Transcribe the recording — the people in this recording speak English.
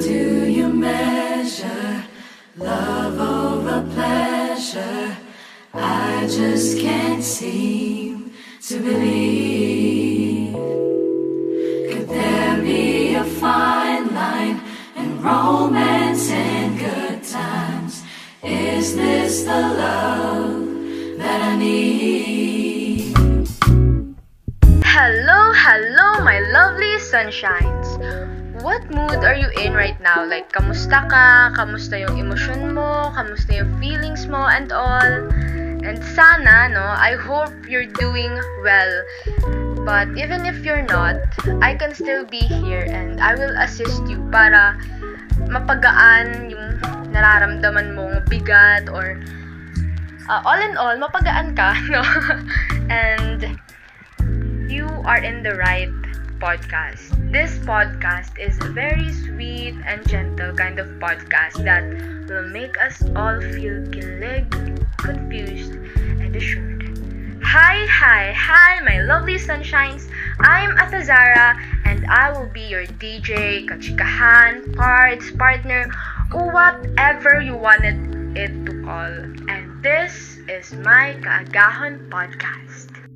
do you measure love over pleasure? I just can't seem to believe. Could there be a fine line in romance and good times? Is this the love that I need? Hello, hello, my lovely sunshines! What mood are you in right now? Like, kamusta ka? Kamusta yung emosyon mo? Kamusta yung feelings mo and all? And sana, no, I hope you're doing well. But even if you're not, I can still be here and I will assist you para mapagaan yung nararamdaman mong bigat or uh, all in all, mapagaan ka, no? and you are in the right podcast. This podcast is a very sweet and gentle kind of podcast that will make us all feel kilig, confused, and assured. Hi, hi, hi, my lovely sunshines. I'm Athazara, and I will be your DJ, kachikahan, parts, partner, or whatever you wanted it to call. And this is my Kaagahon Podcast.